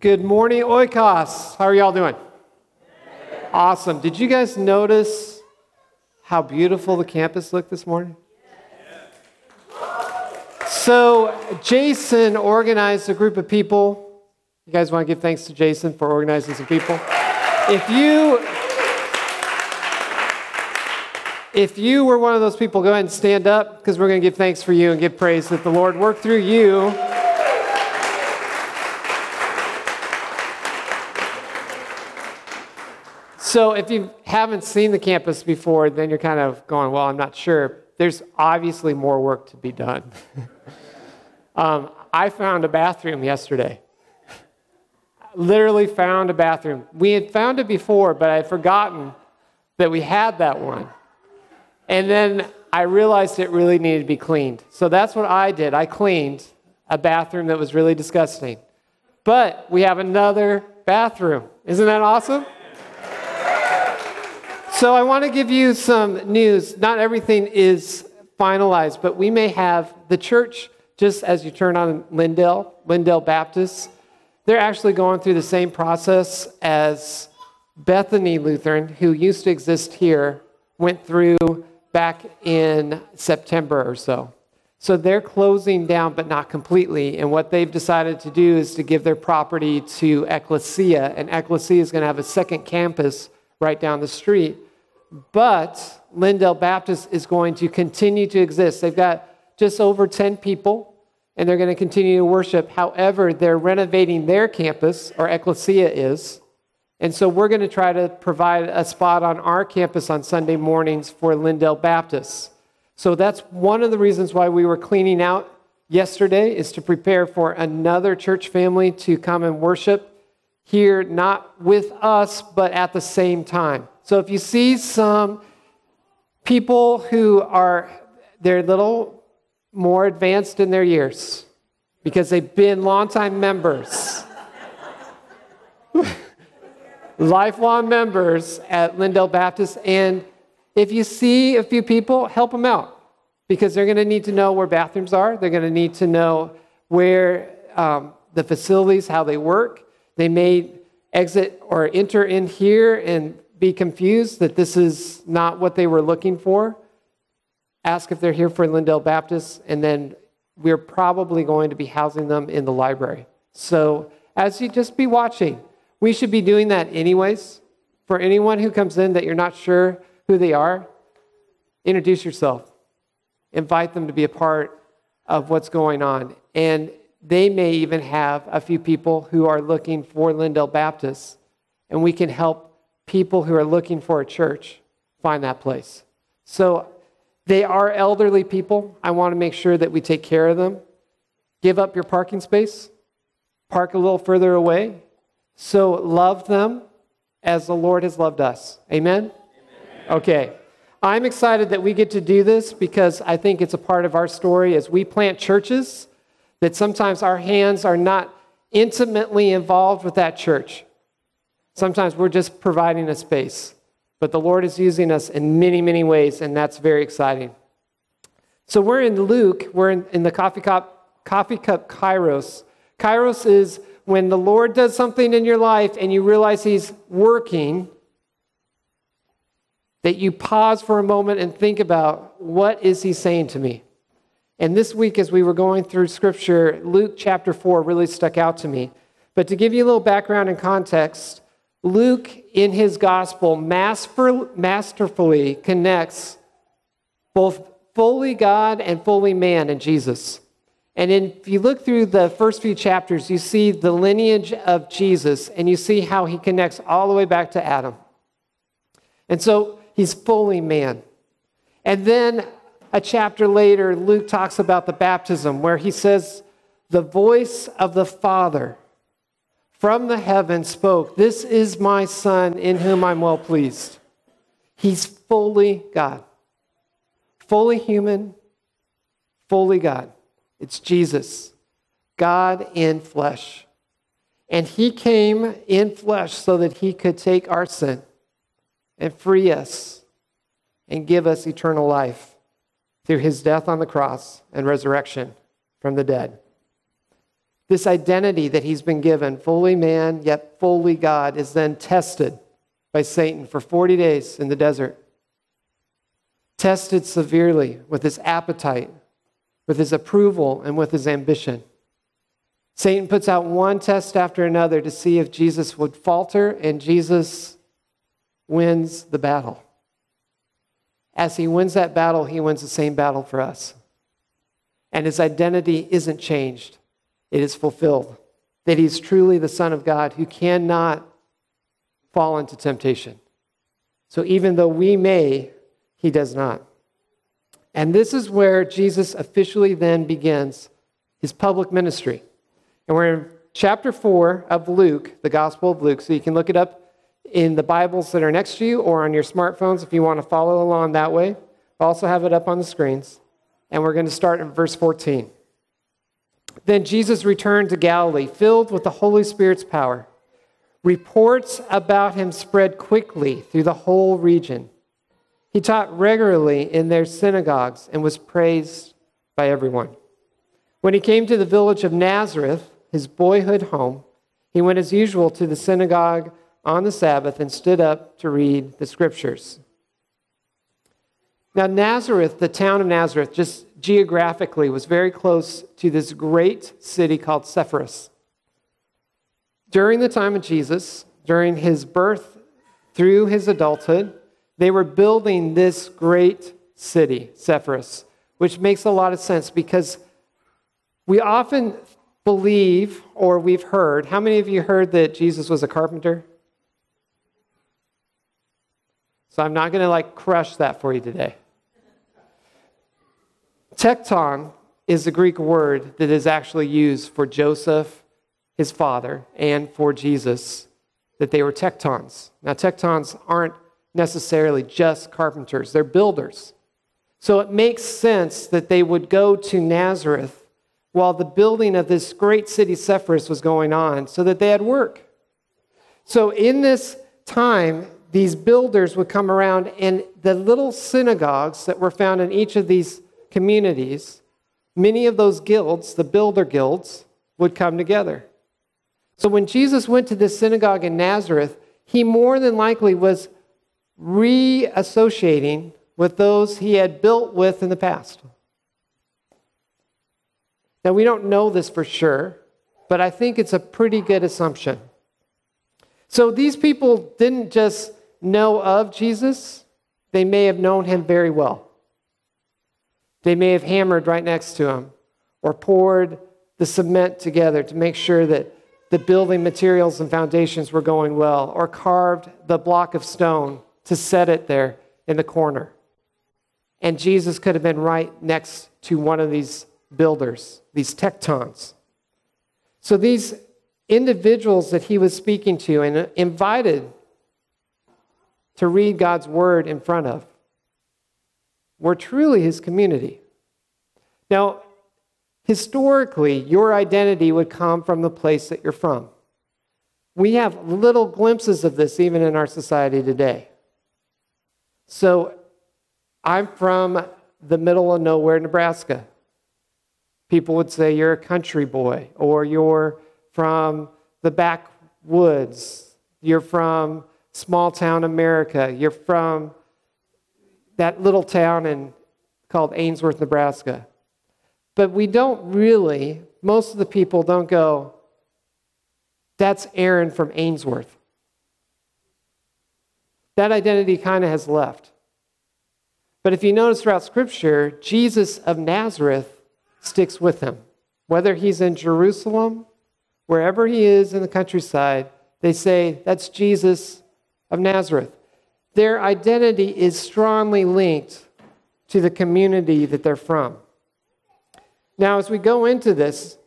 Good morning, Oikos. How are y'all doing? Awesome. Did you guys notice how beautiful the campus looked this morning? So, Jason organized a group of people. You guys want to give thanks to Jason for organizing some people? If you if you were one of those people, go ahead and stand up because we're going to give thanks for you and give praise that the Lord worked through you So if you haven't seen the campus before, then you're kind of going, well, I'm not sure. There's obviously more work to be done. um, I found a bathroom yesterday. Literally found a bathroom. We had found it before, but I had forgotten that we had that one. And then I realized it really needed to be cleaned. So that's what I did. I cleaned a bathroom that was really disgusting. But we have another bathroom. Isn't that awesome? So I want to give you some news. Not everything is finalized, but we may have the church, just as you turn on Lindale, Lindale Baptist, they're actually going through the same process as Bethany Lutheran, who used to exist here, went through back in September or so. So they're closing down, but not completely. And what they've decided to do is to give their property to Ecclesia. And Ecclesia is going to have a second campus right down the street. But Lindale Baptist is going to continue to exist. They've got just over 10 people, and they're going to continue to worship. However, they're renovating their campus, or Ecclesia is. And so we're going to try to provide a spot on our campus on Sunday mornings for Lindale Baptist. So that's one of the reasons why we were cleaning out yesterday is to prepare for another church family to come and worship here, not with us, but at the same time. So if you see some people who are, they're a little more advanced in their years because they've been longtime members, lifelong members at Lindale Baptist. And if you see a few people, help them out because they're going to need to know where bathrooms are. They're going to need to know where um, the facilities, how they work. They may exit or enter in here and be confused that this is not what they were looking for, ask if they're here for Lindale Baptist, and then we're probably going to be housing them in the library. So, as you just be watching, we should be doing that anyways. For anyone who comes in that you're not sure who they are, introduce yourself. Invite them to be a part of what's going on. And they may even have a few people who are looking for Lindale Baptist, and we can help people who are looking for a church find that place. So they are elderly people. I want to make sure that we take care of them. Give up your parking space, park a little further away. So love them as the Lord has loved us. Amen? Amen? Okay. I'm excited that we get to do this because I think it's a part of our story as we plant churches that sometimes our hands are not intimately involved with that church. Sometimes we're just providing a space, but the Lord is using us in many, many ways, and that's very exciting. So we're in Luke, we're in, in the coffee cup, coffee cup kairos. Kairos is when the Lord does something in your life and you realize He's working, that you pause for a moment and think about what is He saying to me? And this week, as we were going through Scripture, Luke chapter 4 really stuck out to me. But to give you a little background and context, Luke, in his gospel, masterfully connects both fully God and fully man in Jesus. And if you look through the first few chapters, you see the lineage of Jesus and you see how he connects all the way back to Adam. And so he's fully man. And then a chapter later, Luke talks about the baptism where he says, The voice of the Father from the heaven spoke, This is my Son in whom I'm well pleased. He's fully God, fully human, fully God. It's Jesus, God in flesh. And he came in flesh so that he could take our sin and free us and give us eternal life through his death on the cross and resurrection from the dead. This identity that he's been given, fully man, yet fully God, is then tested by Satan for 40 days in the desert. Tested severely with his appetite, with his approval, and with his ambition. Satan puts out one test after another to see if Jesus would falter, and Jesus wins the battle. As he wins that battle, he wins the same battle for us. And his identity isn't changed, it is fulfilled. That he's truly the Son of God who cannot fall into temptation. So even though we may, he does not. And this is where Jesus officially then begins his public ministry. And we're in chapter 4 of Luke, the Gospel of Luke. So you can look it up in the Bibles that are next to you or on your smartphones if you want to follow along that way. I'll also have it up on the screens. And we're going to start in verse 14. Then Jesus returned to Galilee, filled with the Holy Spirit's power. Reports about him spread quickly through the whole region. He taught regularly in their synagogues and was praised by everyone. When he came to the village of Nazareth, his boyhood home, he went as usual to the synagogue on the Sabbath and stood up to read the scriptures. Now, Nazareth, the town of Nazareth, just geographically was very close to this great city called Sepphoris. During the time of Jesus, during his birth through his adulthood, they were building this great city, Sepphoris, which makes a lot of sense because we often believe or we've heard. How many of you heard that Jesus was a carpenter? So I'm not going to like crush that for you today. Tekton is the Greek word that is actually used for Joseph, his father, and for Jesus, that they were tectons. Now, tectons aren't necessarily just carpenters, they're builders. So it makes sense that they would go to Nazareth while the building of this great city, Sepphoris, was going on, so that they had work. So in this time, these builders would come around, and the little synagogues that were found in each of these communities, many of those guilds, the builder guilds, would come together. So when Jesus went to this synagogue in Nazareth, he more than likely was reassociating with those he had built with in the past. Now, we don't know this for sure, but I think it's a pretty good assumption. So these people didn't just know of Jesus, they may have known him very well. They may have hammered right next to him or poured the cement together to make sure that the building materials and foundations were going well, or carved the block of stone to set it there in the corner. And Jesus could have been right next to one of these builders, these tectons. So these individuals that he was speaking to and invited to read God's word in front of were truly his community. Now, historically, your identity would come from the place that you're from. We have little glimpses of this even in our society today. So, I'm from the middle of nowhere, Nebraska. People would say you're a country boy, or you're from the backwoods, you're from small town America, you're from that little town in, called Ainsworth, Nebraska. But we don't really, most of the people don't go, that's Aaron from Ainsworth. That identity kind of has left. But if you notice throughout Scripture, Jesus of Nazareth sticks with him. Whether he's in Jerusalem, wherever he is in the countryside, they say, that's Jesus of Nazareth their identity is strongly linked to the community that they're from. Now, as we go into this,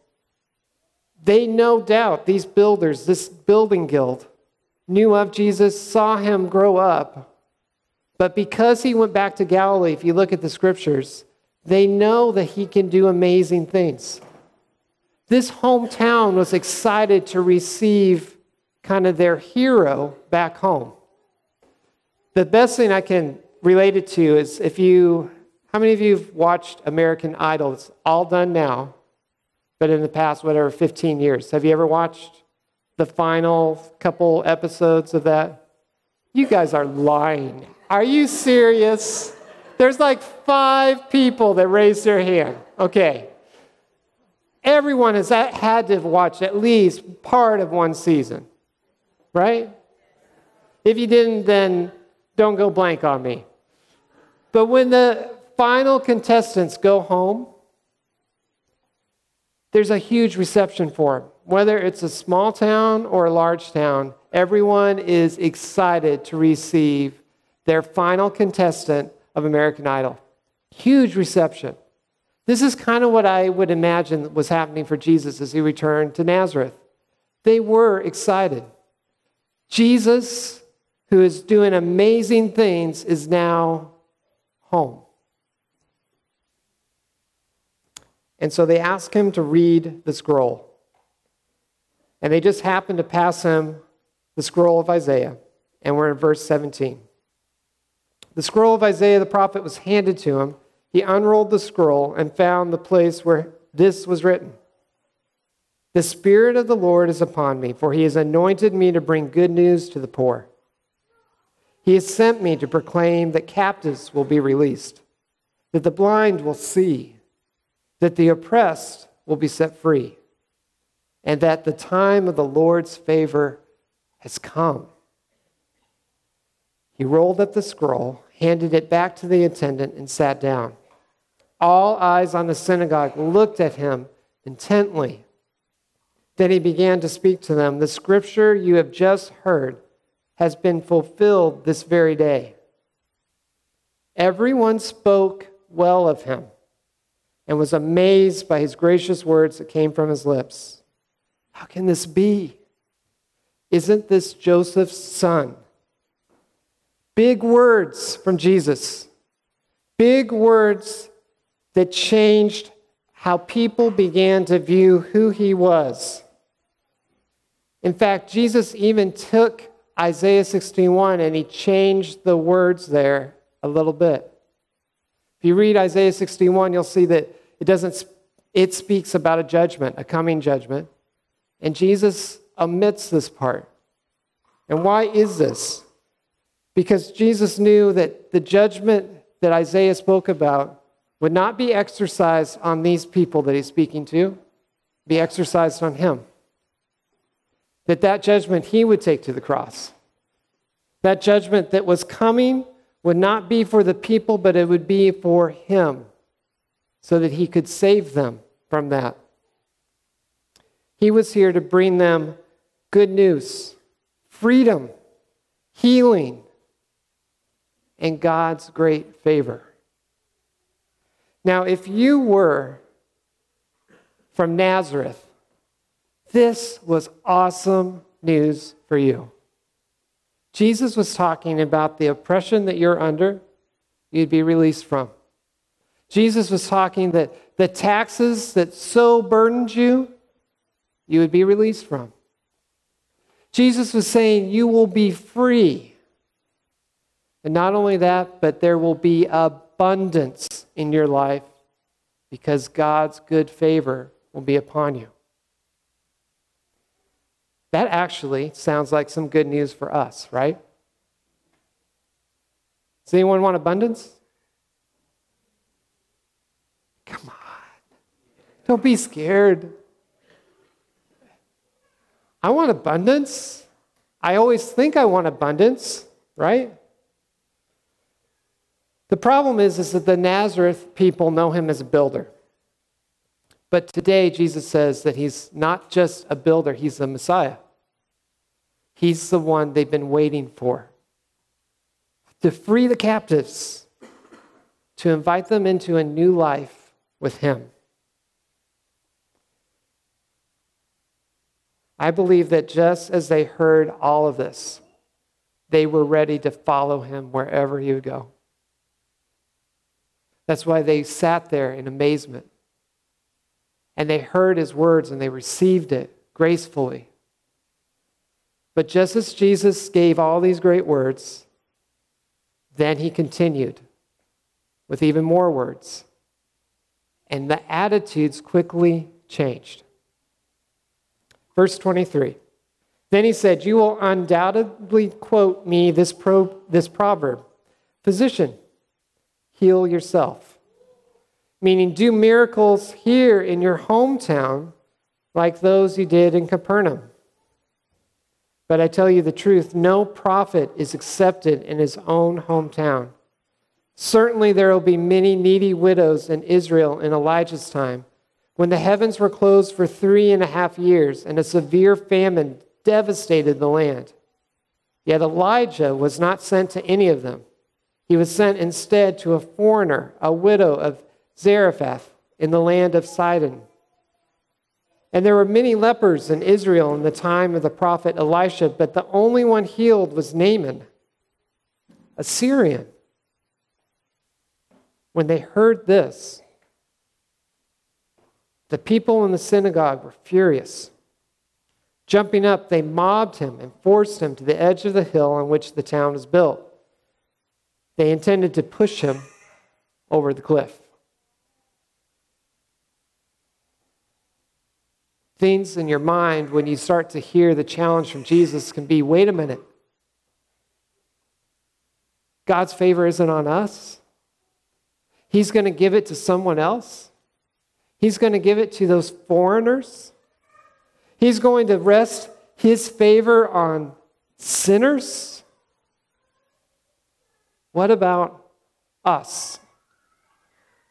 they no doubt, these builders, this building guild, knew of Jesus, saw him grow up. But because he went back to Galilee, if you look at the scriptures, they know that he can do amazing things. This hometown was excited to receive kind of their hero back home. The best thing I can relate it to is if you, how many of you have watched American Idol? It's all done now. but in the past, whatever, 15 years. Have you ever watched the final couple episodes of that? You guys are lying. Are you serious? There's like five people that raised their hand. Okay. Everyone has had to watch at least part of one season, right? If you didn't, then don't go blank on me. But when the final contestants go home, there's a huge reception for them. Whether it's a small town or a large town, everyone is excited to receive their final contestant of American Idol. Huge reception. This is kind of what I would imagine was happening for Jesus as he returned to Nazareth. They were excited. Jesus, who is doing amazing things, is now home. And so they ask him to read the scroll. And they just happen to pass him the scroll of Isaiah. And we're in verse 17. The scroll of Isaiah the prophet was handed to him. He unrolled the scroll and found the place where this was written The Spirit of the Lord is upon me, for he has anointed me to bring good news to the poor. He has sent me to proclaim that captives will be released, that the blind will see that the oppressed will be set free, and that the time of the Lord's favor has come. He rolled up the scroll, handed it back to the attendant, and sat down. All eyes on the synagogue looked at him intently. Then he began to speak to them The scripture you have just heard has been fulfilled this very day. Everyone spoke well of him and was amazed by his gracious words that came from his lips. How can this be? Isn't this Joseph's son? Big words from Jesus. Big words that changed how people began to view who he was. In fact, Jesus even took Isaiah 61 and he changed the words there a little bit. If you read Isaiah 61, you'll see that it doesn't it speaks about a judgment, a coming judgment. And Jesus omits this part. And why is this? Because Jesus knew that the judgment that Isaiah spoke about would not be exercised on these people that he's speaking to, be exercised on him. That that judgment he would take to the cross. That judgment that was coming would not be for the people, but it would be for him, so that he could save them from that. He was here to bring them good news, freedom, healing, and God's great favor. Now, if you were from Nazareth, this was awesome news for you. Jesus was talking about the oppression that you're under, you'd be released from. Jesus was talking that the taxes that so burdened you, you would be released from. Jesus was saying, You will be free. And not only that, but there will be abundance in your life because God's good favor will be upon you. That actually sounds like some good news for us, right? Does anyone want abundance? Come on. Don't be scared. I want abundance. I always think I want abundance, right? The problem is, is that the Nazareth people know him as a builder. But today, Jesus says that he's not just a builder, he's the Messiah. He's the one they've been waiting for to free the captives, to invite them into a new life with him. I believe that just as they heard all of this, they were ready to follow him wherever he would go. That's why they sat there in amazement and they heard his words and they received it gracefully. But just as Jesus gave all these great words, then he continued with even more words. And the attitudes quickly changed. Verse 23. Then he said, You will undoubtedly quote me this, pro- this proverb Physician, heal yourself. Meaning, do miracles here in your hometown like those you did in Capernaum. But I tell you the truth no prophet is accepted in his own hometown. Certainly, there will be many needy widows in Israel in Elijah's time, when the heavens were closed for three and a half years and a severe famine devastated the land. Yet Elijah was not sent to any of them. He was sent instead to a foreigner, a widow of Zarephath in the land of Sidon. And there were many lepers in Israel in the time of the prophet Elisha, but the only one healed was Naaman, a Syrian. When they heard this, the people in the synagogue were furious. Jumping up, they mobbed him and forced him to the edge of the hill on which the town was built. They intended to push him over the cliff. Things in your mind when you start to hear the challenge from Jesus can be wait a minute. God's favor isn't on us. He's going to give it to someone else. He's going to give it to those foreigners. He's going to rest his favor on sinners. What about us?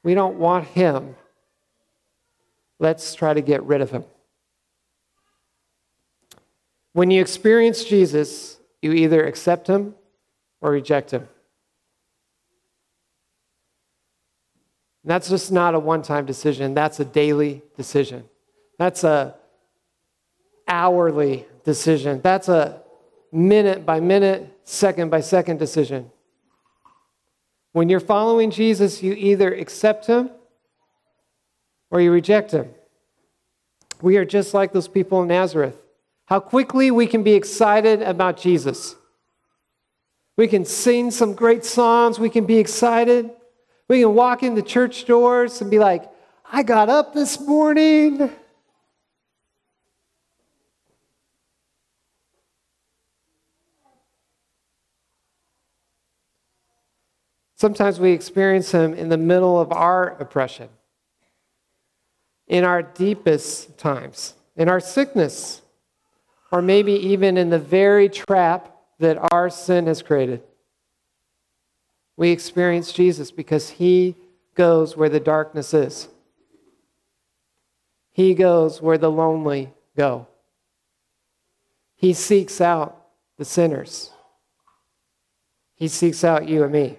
We don't want him. Let's try to get rid of him. When you experience Jesus, you either accept him or reject him. And that's just not a one time decision, that's a daily decision. That's a hourly decision. That's a minute by minute, second by second decision. When you're following Jesus, you either accept him or you reject him. We are just like those people in Nazareth. How quickly we can be excited about Jesus. We can sing some great songs, we can be excited. We can walk into church doors and be like, I got up this morning. Sometimes we experience Him in the middle of our oppression, in our deepest times, in our sickness, or maybe even in the very trap that our sin has created we experience Jesus because he goes where the darkness is. He goes where the lonely go. He seeks out the sinners. He seeks out you and me.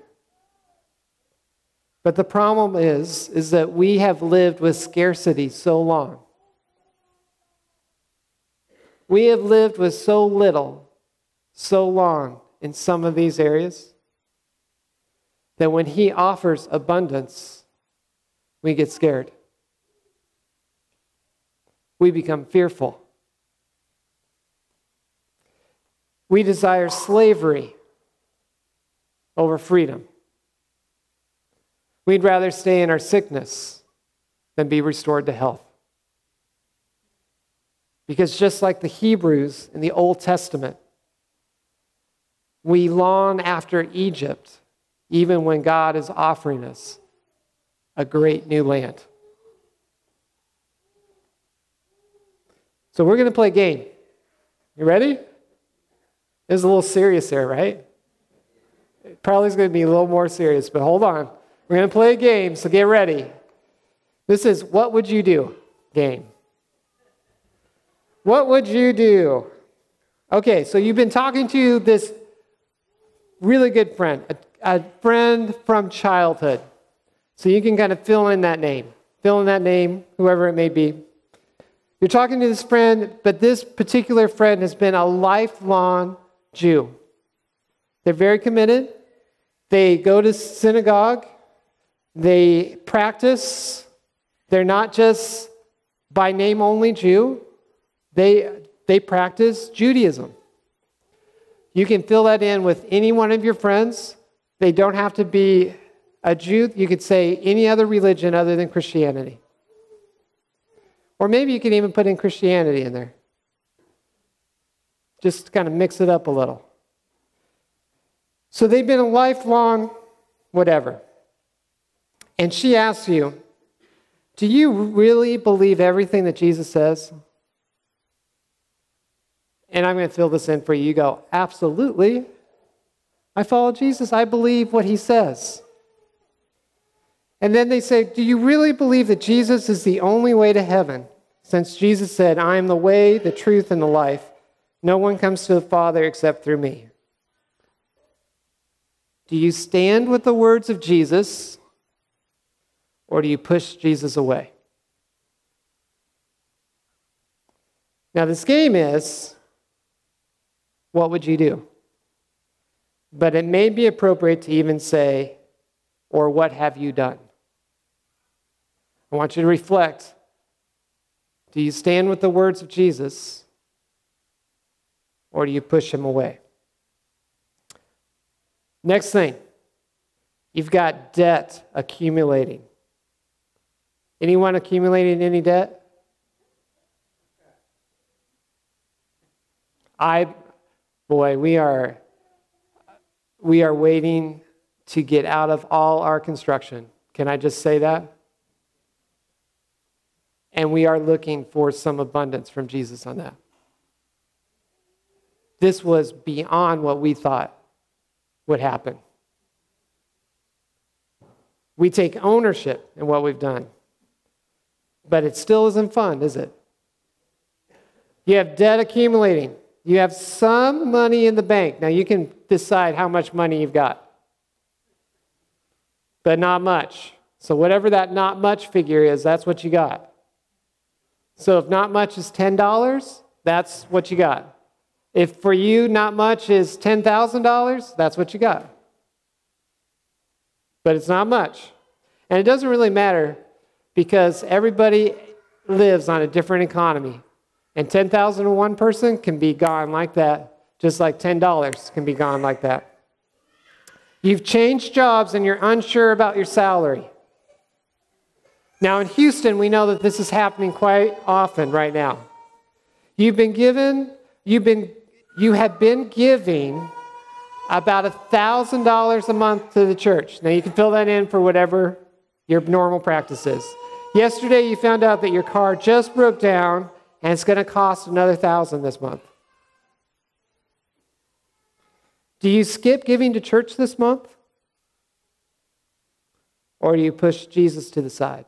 But the problem is is that we have lived with scarcity so long. We have lived with so little so long in some of these areas that when He offers abundance, we get scared. We become fearful. We desire slavery over freedom. We'd rather stay in our sickness than be restored to health. Because just like the Hebrews in the Old Testament, we long after Egypt even when God is offering us a great new land. So we're going to play a game. You ready? It's a little serious there, right? It probably is going to be a little more serious, but hold on. We're going to play a game, so get ready. This is what would you do game. What would you do? Okay, so you've been talking to this really good friend, a a friend from childhood. So you can kind of fill in that name, fill in that name, whoever it may be. You're talking to this friend, but this particular friend has been a lifelong Jew. They're very committed. They go to synagogue. They practice. They're not just by name only Jew, they, they practice Judaism. You can fill that in with any one of your friends. They don't have to be a Jew. You could say any other religion other than Christianity. Or maybe you can even put in Christianity in there. Just kind of mix it up a little. So they've been a lifelong whatever. And she asks you, Do you really believe everything that Jesus says? And I'm going to fill this in for you. You go, Absolutely. I follow Jesus. I believe what he says. And then they say, Do you really believe that Jesus is the only way to heaven? Since Jesus said, I am the way, the truth, and the life. No one comes to the Father except through me. Do you stand with the words of Jesus or do you push Jesus away? Now, this game is what would you do? But it may be appropriate to even say, or what have you done? I want you to reflect. Do you stand with the words of Jesus or do you push him away? Next thing, you've got debt accumulating. Anyone accumulating any debt? I, boy, we are, we are waiting to get out of all our construction. Can I just say that? And we are looking for some abundance from Jesus on that. This was beyond what we thought would happen. We take ownership in what we've done. But it still isn't fun, is it? You have debt accumulating. You have some money in the bank. Now you can decide how much money you've got, but not much. So, whatever that not much figure is, that's what you got. So, if not much is $10, that's what you got. If for you not much is $10,000, that's what you got. But it's not much. And it doesn't really matter because everybody lives on a different economy. And 10,000 to one person can be gone like that, just like $10 can be gone like that. You've changed jobs and you're unsure about your salary. Now, in Houston, we know that this is happening quite often right now. You've been given, you've been you have been giving about $1,000 a month to the church. Now, you can fill that in for whatever your normal practice is. Yesterday, you found out that your car just broke down and it's going to cost another 1000 this month. Do you skip giving to church this month? Or do you push Jesus to the side?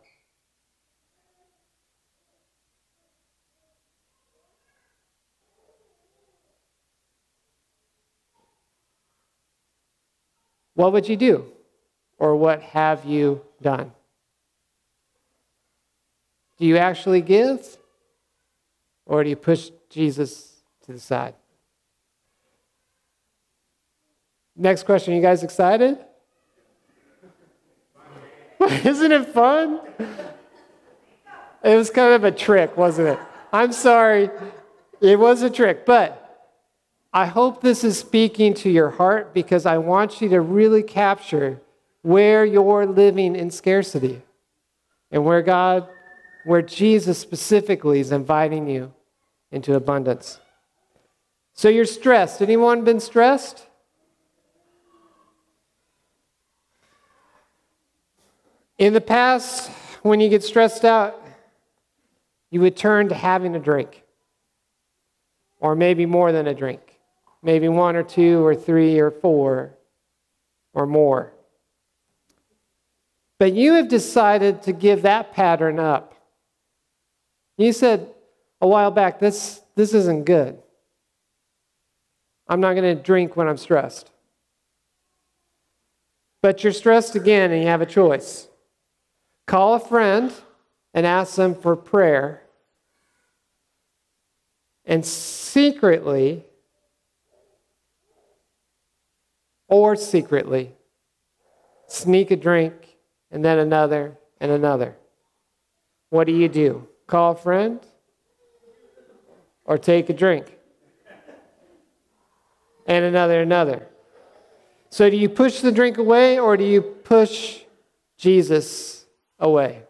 what would you do? Or what have you done? Do you actually give? Or do you push Jesus to the side? Next question. You guys excited? Isn't it fun? It was kind of a trick, wasn't it? I'm sorry. It was a trick, but I hope this is speaking to your heart because I want you to really capture where you're living in scarcity and where God, where Jesus specifically is inviting you into abundance. So you're stressed. Anyone been stressed? In the past, when you get stressed out, you would turn to having a drink, or maybe more than a drink maybe one or two or three or four or more. But you have decided to give that pattern up. You said a while back, this, this isn't good. I'm not going to drink when I'm stressed. But you're stressed again and you have a choice. Call a friend and ask them for prayer. And secretly or secretly. Sneak a drink and then another and another. What do you do? Call a friend or take a drink? And another, another. So, do you push the drink away or do you push Jesus away?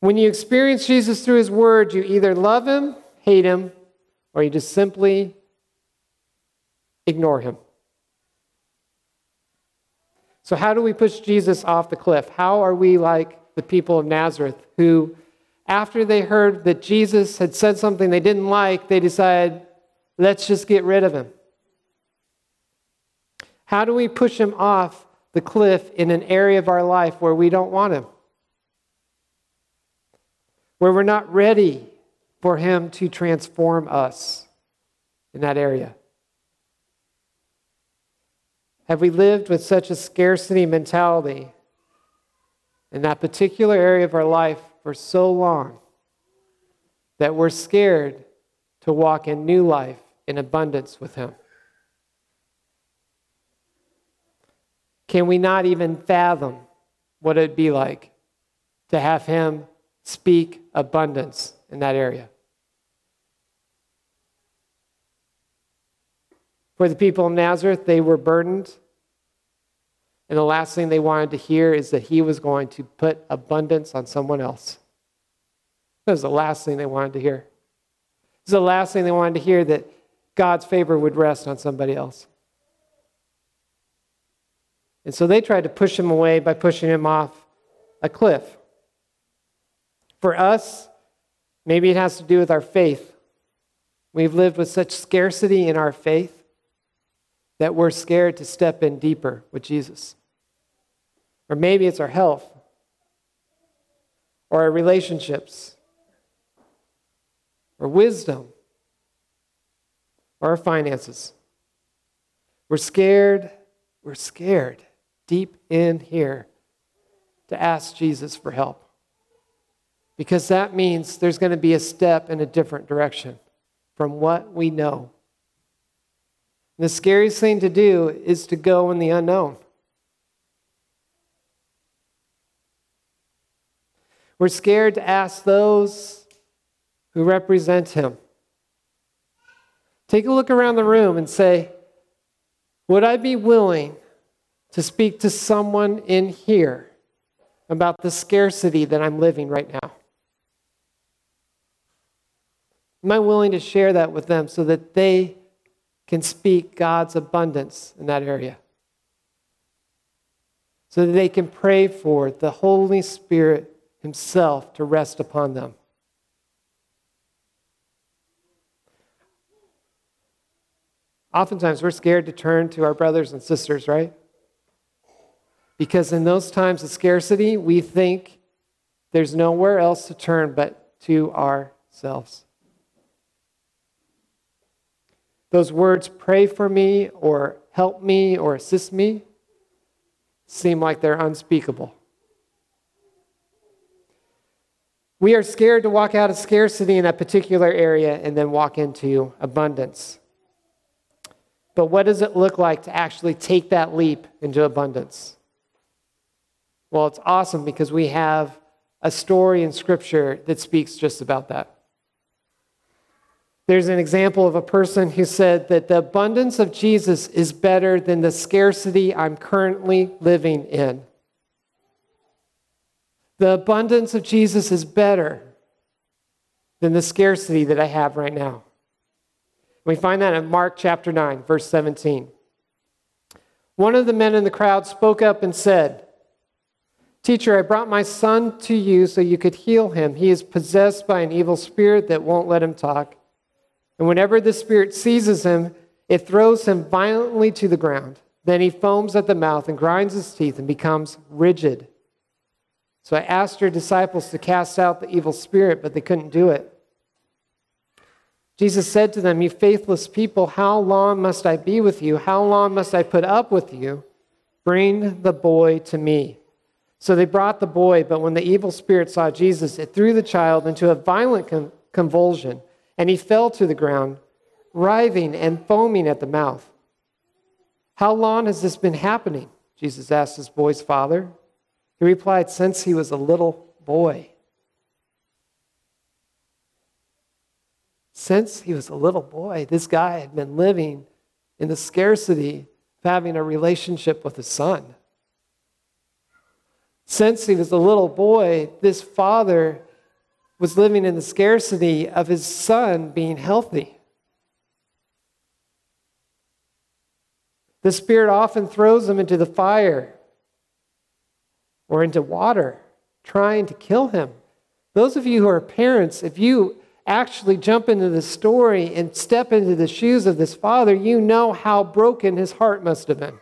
When you experience Jesus through his word, you either love him, hate him, or you just simply ignore him. So, how do we push Jesus off the cliff? How are we like the people of Nazareth who, after they heard that Jesus had said something they didn't like, they decided, let's just get rid of him? How do we push him off the cliff in an area of our life where we don't want him? Where we're not ready for him to transform us in that area? Have we lived with such a scarcity mentality in that particular area of our life for so long that we're scared to walk in new life in abundance with Him? Can we not even fathom what it'd be like to have Him speak abundance in that area? For the people of Nazareth, they were burdened. And the last thing they wanted to hear is that he was going to put abundance on someone else. That was the last thing they wanted to hear. It was the last thing they wanted to hear that God's favor would rest on somebody else. And so they tried to push him away by pushing him off a cliff. For us, maybe it has to do with our faith. We've lived with such scarcity in our faith that we're scared to step in deeper with Jesus. Or maybe it's our health, or our relationships, or wisdom, or our finances. We're scared, we're scared deep in here to ask Jesus for help. Because that means there's going to be a step in a different direction from what we know the scariest thing to do is to go in the unknown. We're scared to ask those who represent him. Take a look around the room and say, Would I be willing to speak to someone in here about the scarcity that I'm living right now? Am I willing to share that with them so that they can speak God's abundance in that area. So that they can pray for the Holy Spirit Himself to rest upon them. Oftentimes, we're scared to turn to our brothers and sisters, right? Because in those times of scarcity, we think there's nowhere else to turn but to ourselves. Those words, pray for me, or help me, or assist me, seem like they're unspeakable. We are scared to walk out of scarcity in that particular area and then walk into abundance. But what does it look like to actually take that leap into abundance? Well, it's awesome because we have a story in Scripture that speaks just about that. There's an example of a person who said that the abundance of Jesus is better than the scarcity I'm currently living in. The abundance of Jesus is better than the scarcity that I have right now. We find that in Mark chapter 9, verse 17. One of the men in the crowd spoke up and said, Teacher, I brought my son to you so you could heal him. He is possessed by an evil spirit that won't let him talk. And whenever the Spirit seizes him, it throws him violently to the ground. Then he foams at the mouth and grinds his teeth and becomes rigid. So I asked your disciples to cast out the evil spirit, but they couldn't do it. Jesus said to them, You faithless people, how long must I be with you? How long must I put up with you? Bring the boy to me. So they brought the boy, but when the evil spirit saw Jesus, it threw the child into a violent convulsion and he fell to the ground, writhing and foaming at the mouth. How long has this been happening? Jesus asked his boy's father. He replied, Since he was a little boy. Since he was a little boy, this guy had been living in the scarcity of having a relationship with his son. Since he was a little boy, this father was living in the scarcity of his son being healthy. The Spirit often throws him into the fire or into water, trying to kill him. Those of you who are parents, if you actually jump into the story and step into the shoes of this father, you know how broken his heart must have been.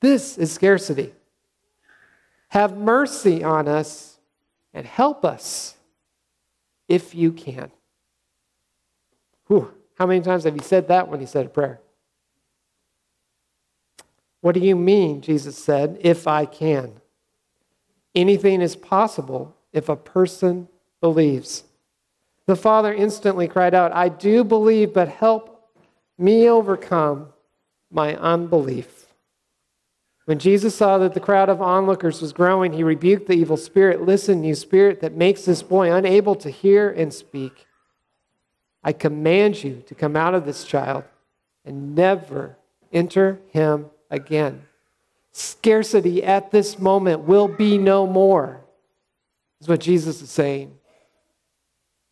This is scarcity. Have mercy on us and help us if you can. Whew. How many times have you said that when you said a prayer? What do you mean, Jesus said, if I can? Anything is possible if a person believes. The father instantly cried out, I do believe, but help me overcome my unbelief. When Jesus saw that the crowd of onlookers was growing, he rebuked the evil spirit. Listen, you spirit that makes this boy unable to hear and speak. I command you to come out of this child and never enter him again. Scarcity at this moment will be no more, is what Jesus is saying.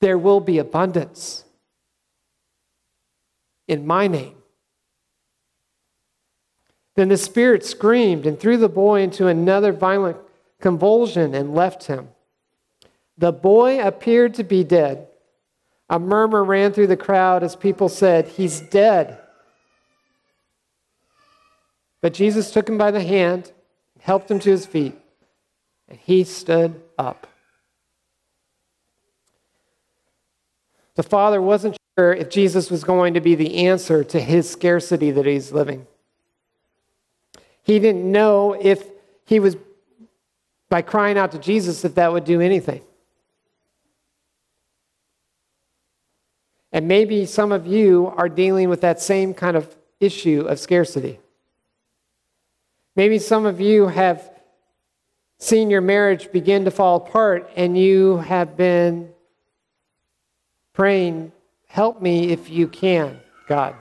There will be abundance in my name. Then the spirit screamed and threw the boy into another violent convulsion and left him. The boy appeared to be dead. A murmur ran through the crowd as people said, He's dead. But Jesus took him by the hand, helped him to his feet, and he stood up. The father wasn't sure if Jesus was going to be the answer to his scarcity that he's living. He didn't know if he was, by crying out to Jesus, if that would do anything. And maybe some of you are dealing with that same kind of issue of scarcity. Maybe some of you have seen your marriage begin to fall apart and you have been praying, Help me if you can, God.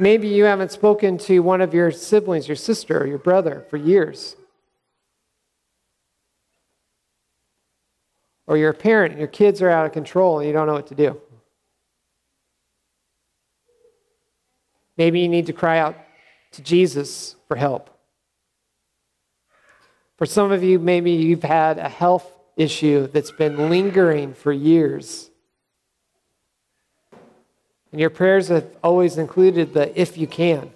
Maybe you haven't spoken to one of your siblings, your sister or your brother, for years. Or you're a parent and your kids are out of control and you don't know what to do. Maybe you need to cry out to Jesus for help. For some of you, maybe you've had a health issue that's been lingering for years. And your prayers have always included the if you can.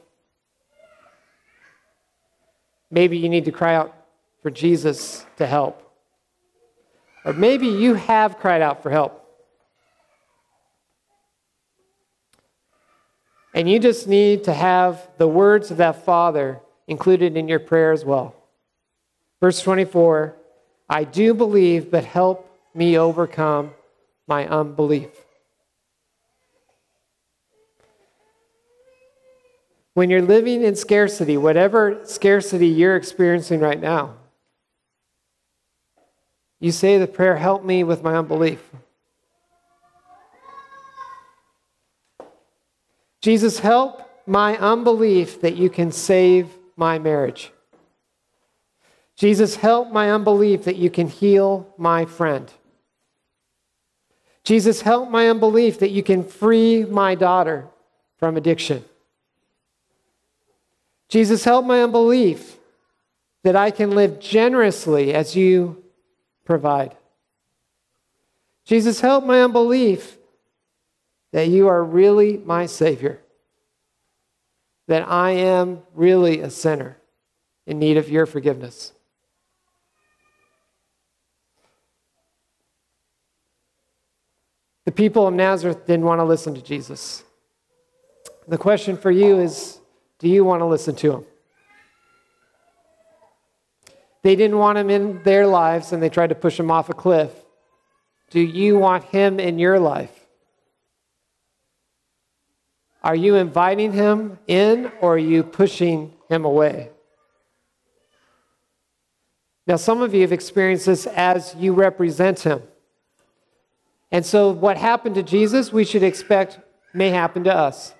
Maybe you need to cry out for Jesus to help. Or maybe you have cried out for help. And you just need to have the words of that Father included in your prayer as well. Verse 24 I do believe, but help me overcome my unbelief. When you're living in scarcity, whatever scarcity you're experiencing right now, you say the prayer, Help me with my unbelief. Jesus, help my unbelief that you can save my marriage. Jesus, help my unbelief that you can heal my friend. Jesus, help my unbelief that you can free my daughter from addiction. Jesus, help my unbelief that I can live generously as you provide. Jesus, help my unbelief that you are really my Savior, that I am really a sinner in need of your forgiveness. The people of Nazareth didn't want to listen to Jesus. The question for you is do you want to listen to him? They didn't want him in their lives and they tried to push him off a cliff. Do you want him in your life? Are you inviting him in or are you pushing him away? Now, some of you have experienced this as you represent him. And so, what happened to Jesus, we should expect may happen to us.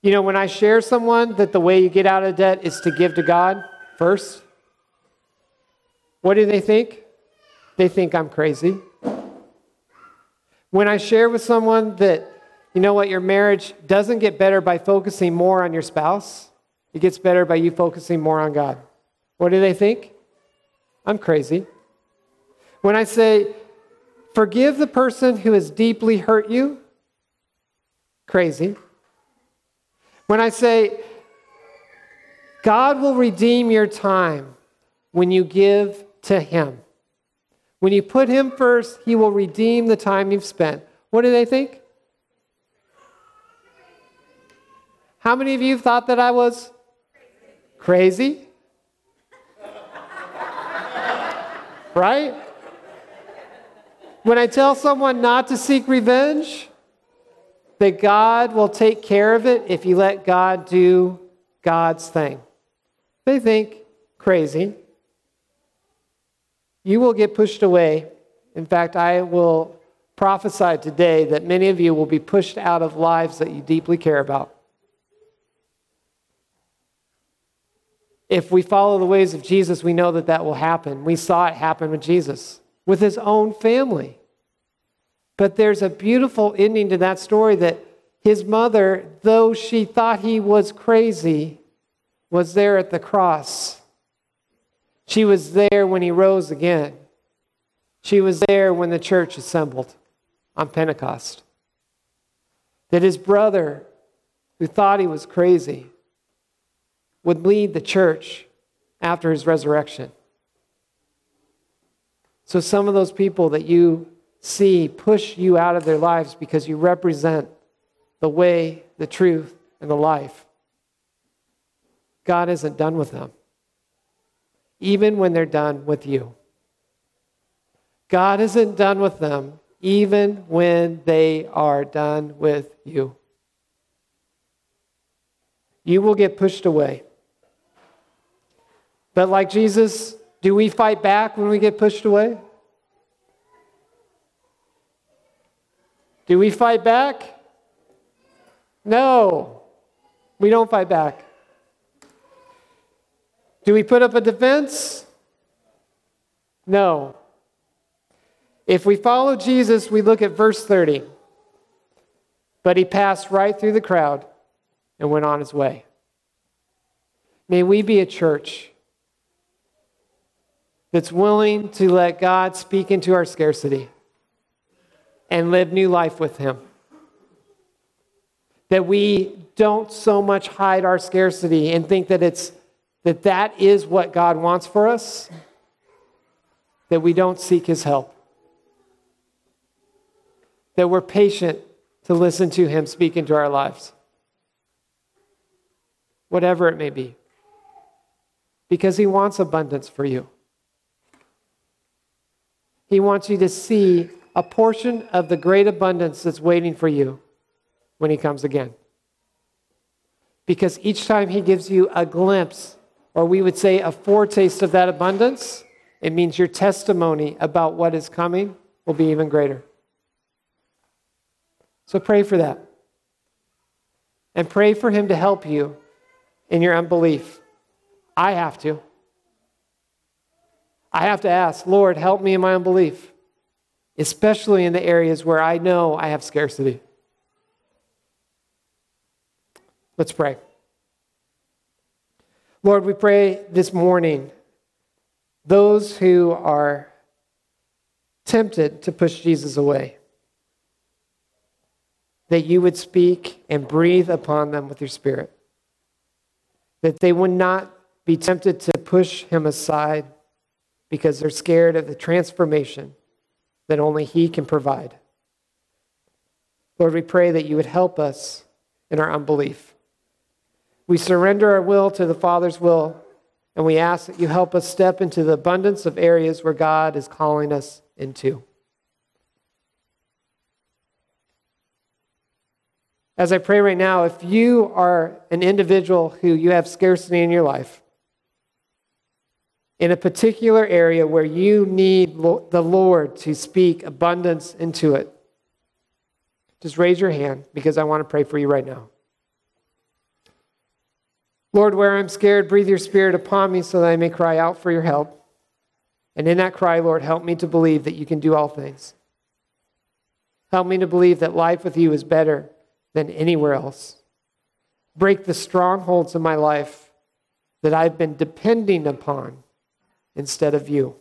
You know, when I share someone that the way you get out of debt is to give to God first, what do they think? They think I'm crazy. When I share with someone that, you know what, your marriage doesn't get better by focusing more on your spouse, it gets better by you focusing more on God. What do they think? I'm crazy. When I say, forgive the person who has deeply hurt you, crazy. When I say, God will redeem your time when you give to Him. When you put Him first, He will redeem the time you've spent. What do they think? How many of you thought that I was crazy? right? When I tell someone not to seek revenge, that God will take care of it if you let God do God's thing. They think crazy. You will get pushed away. In fact, I will prophesy today that many of you will be pushed out of lives that you deeply care about. If we follow the ways of Jesus, we know that that will happen. We saw it happen with Jesus, with his own family. But there's a beautiful ending to that story that his mother, though she thought he was crazy, was there at the cross. She was there when he rose again. She was there when the church assembled on Pentecost. That his brother, who thought he was crazy, would lead the church after his resurrection. So, some of those people that you see push you out of their lives because you represent the way, the truth, and the life. God isn't done with them, even when they're done with you. God isn't done with them, even when they are done with you. You will get pushed away. But like Jesus, do we fight back when we get pushed away? Do we fight back? No, we don't fight back. Do we put up a defense? No. If we follow Jesus, we look at verse 30. But he passed right through the crowd and went on his way. May we be a church that's willing to let God speak into our scarcity and live new life with Him. That we don't so much hide our scarcity and think that it's that that is what God wants for us, that we don't seek His help. That we're patient to listen to Him speak into our lives, whatever it may be, because He wants abundance for you. He wants you to see a portion of the great abundance that's waiting for you when He comes again. Because each time He gives you a glimpse, or we would say a foretaste of that abundance, it means your testimony about what is coming will be even greater. So pray for that. And pray for Him to help you in your unbelief. I have to. I have to ask, Lord, help me in my unbelief, especially in the areas where I know I have scarcity. Let's pray. Lord, we pray this morning those who are tempted to push Jesus away, that you would speak and breathe upon them with your spirit, that they would not be tempted to push him aside because they're scared of the transformation that only He can provide. Lord, we pray that you would help us in our unbelief. We surrender our will to the Father's will, and we ask that you help us step into the abundance of areas where God is calling us into. As I pray right now, if you are an individual who you have scarcity in your life, in a particular area where you need the Lord to speak abundance into it, just raise your hand because I want to pray for you right now. Lord, where I'm scared, breathe your spirit upon me so that I may cry out for your help. And in that cry, Lord, help me to believe that you can do all things. Help me to believe that life with you is better than anywhere else. Break the strongholds of my life that I've been depending upon instead of you.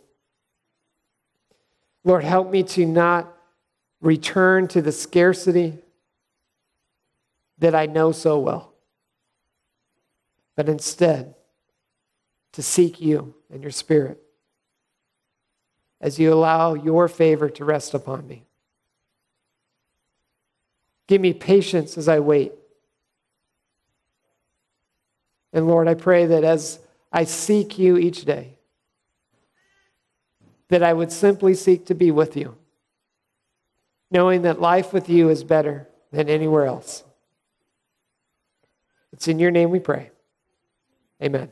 Lord, help me to not return to the scarcity that I know so well, but instead to seek you and your spirit as you allow your favor to rest upon me. Give me patience as I wait. And Lord, I pray that as I seek you each day, that I would simply seek to be with you, knowing that life with you is better than anywhere else. It's in your name we pray. Amen.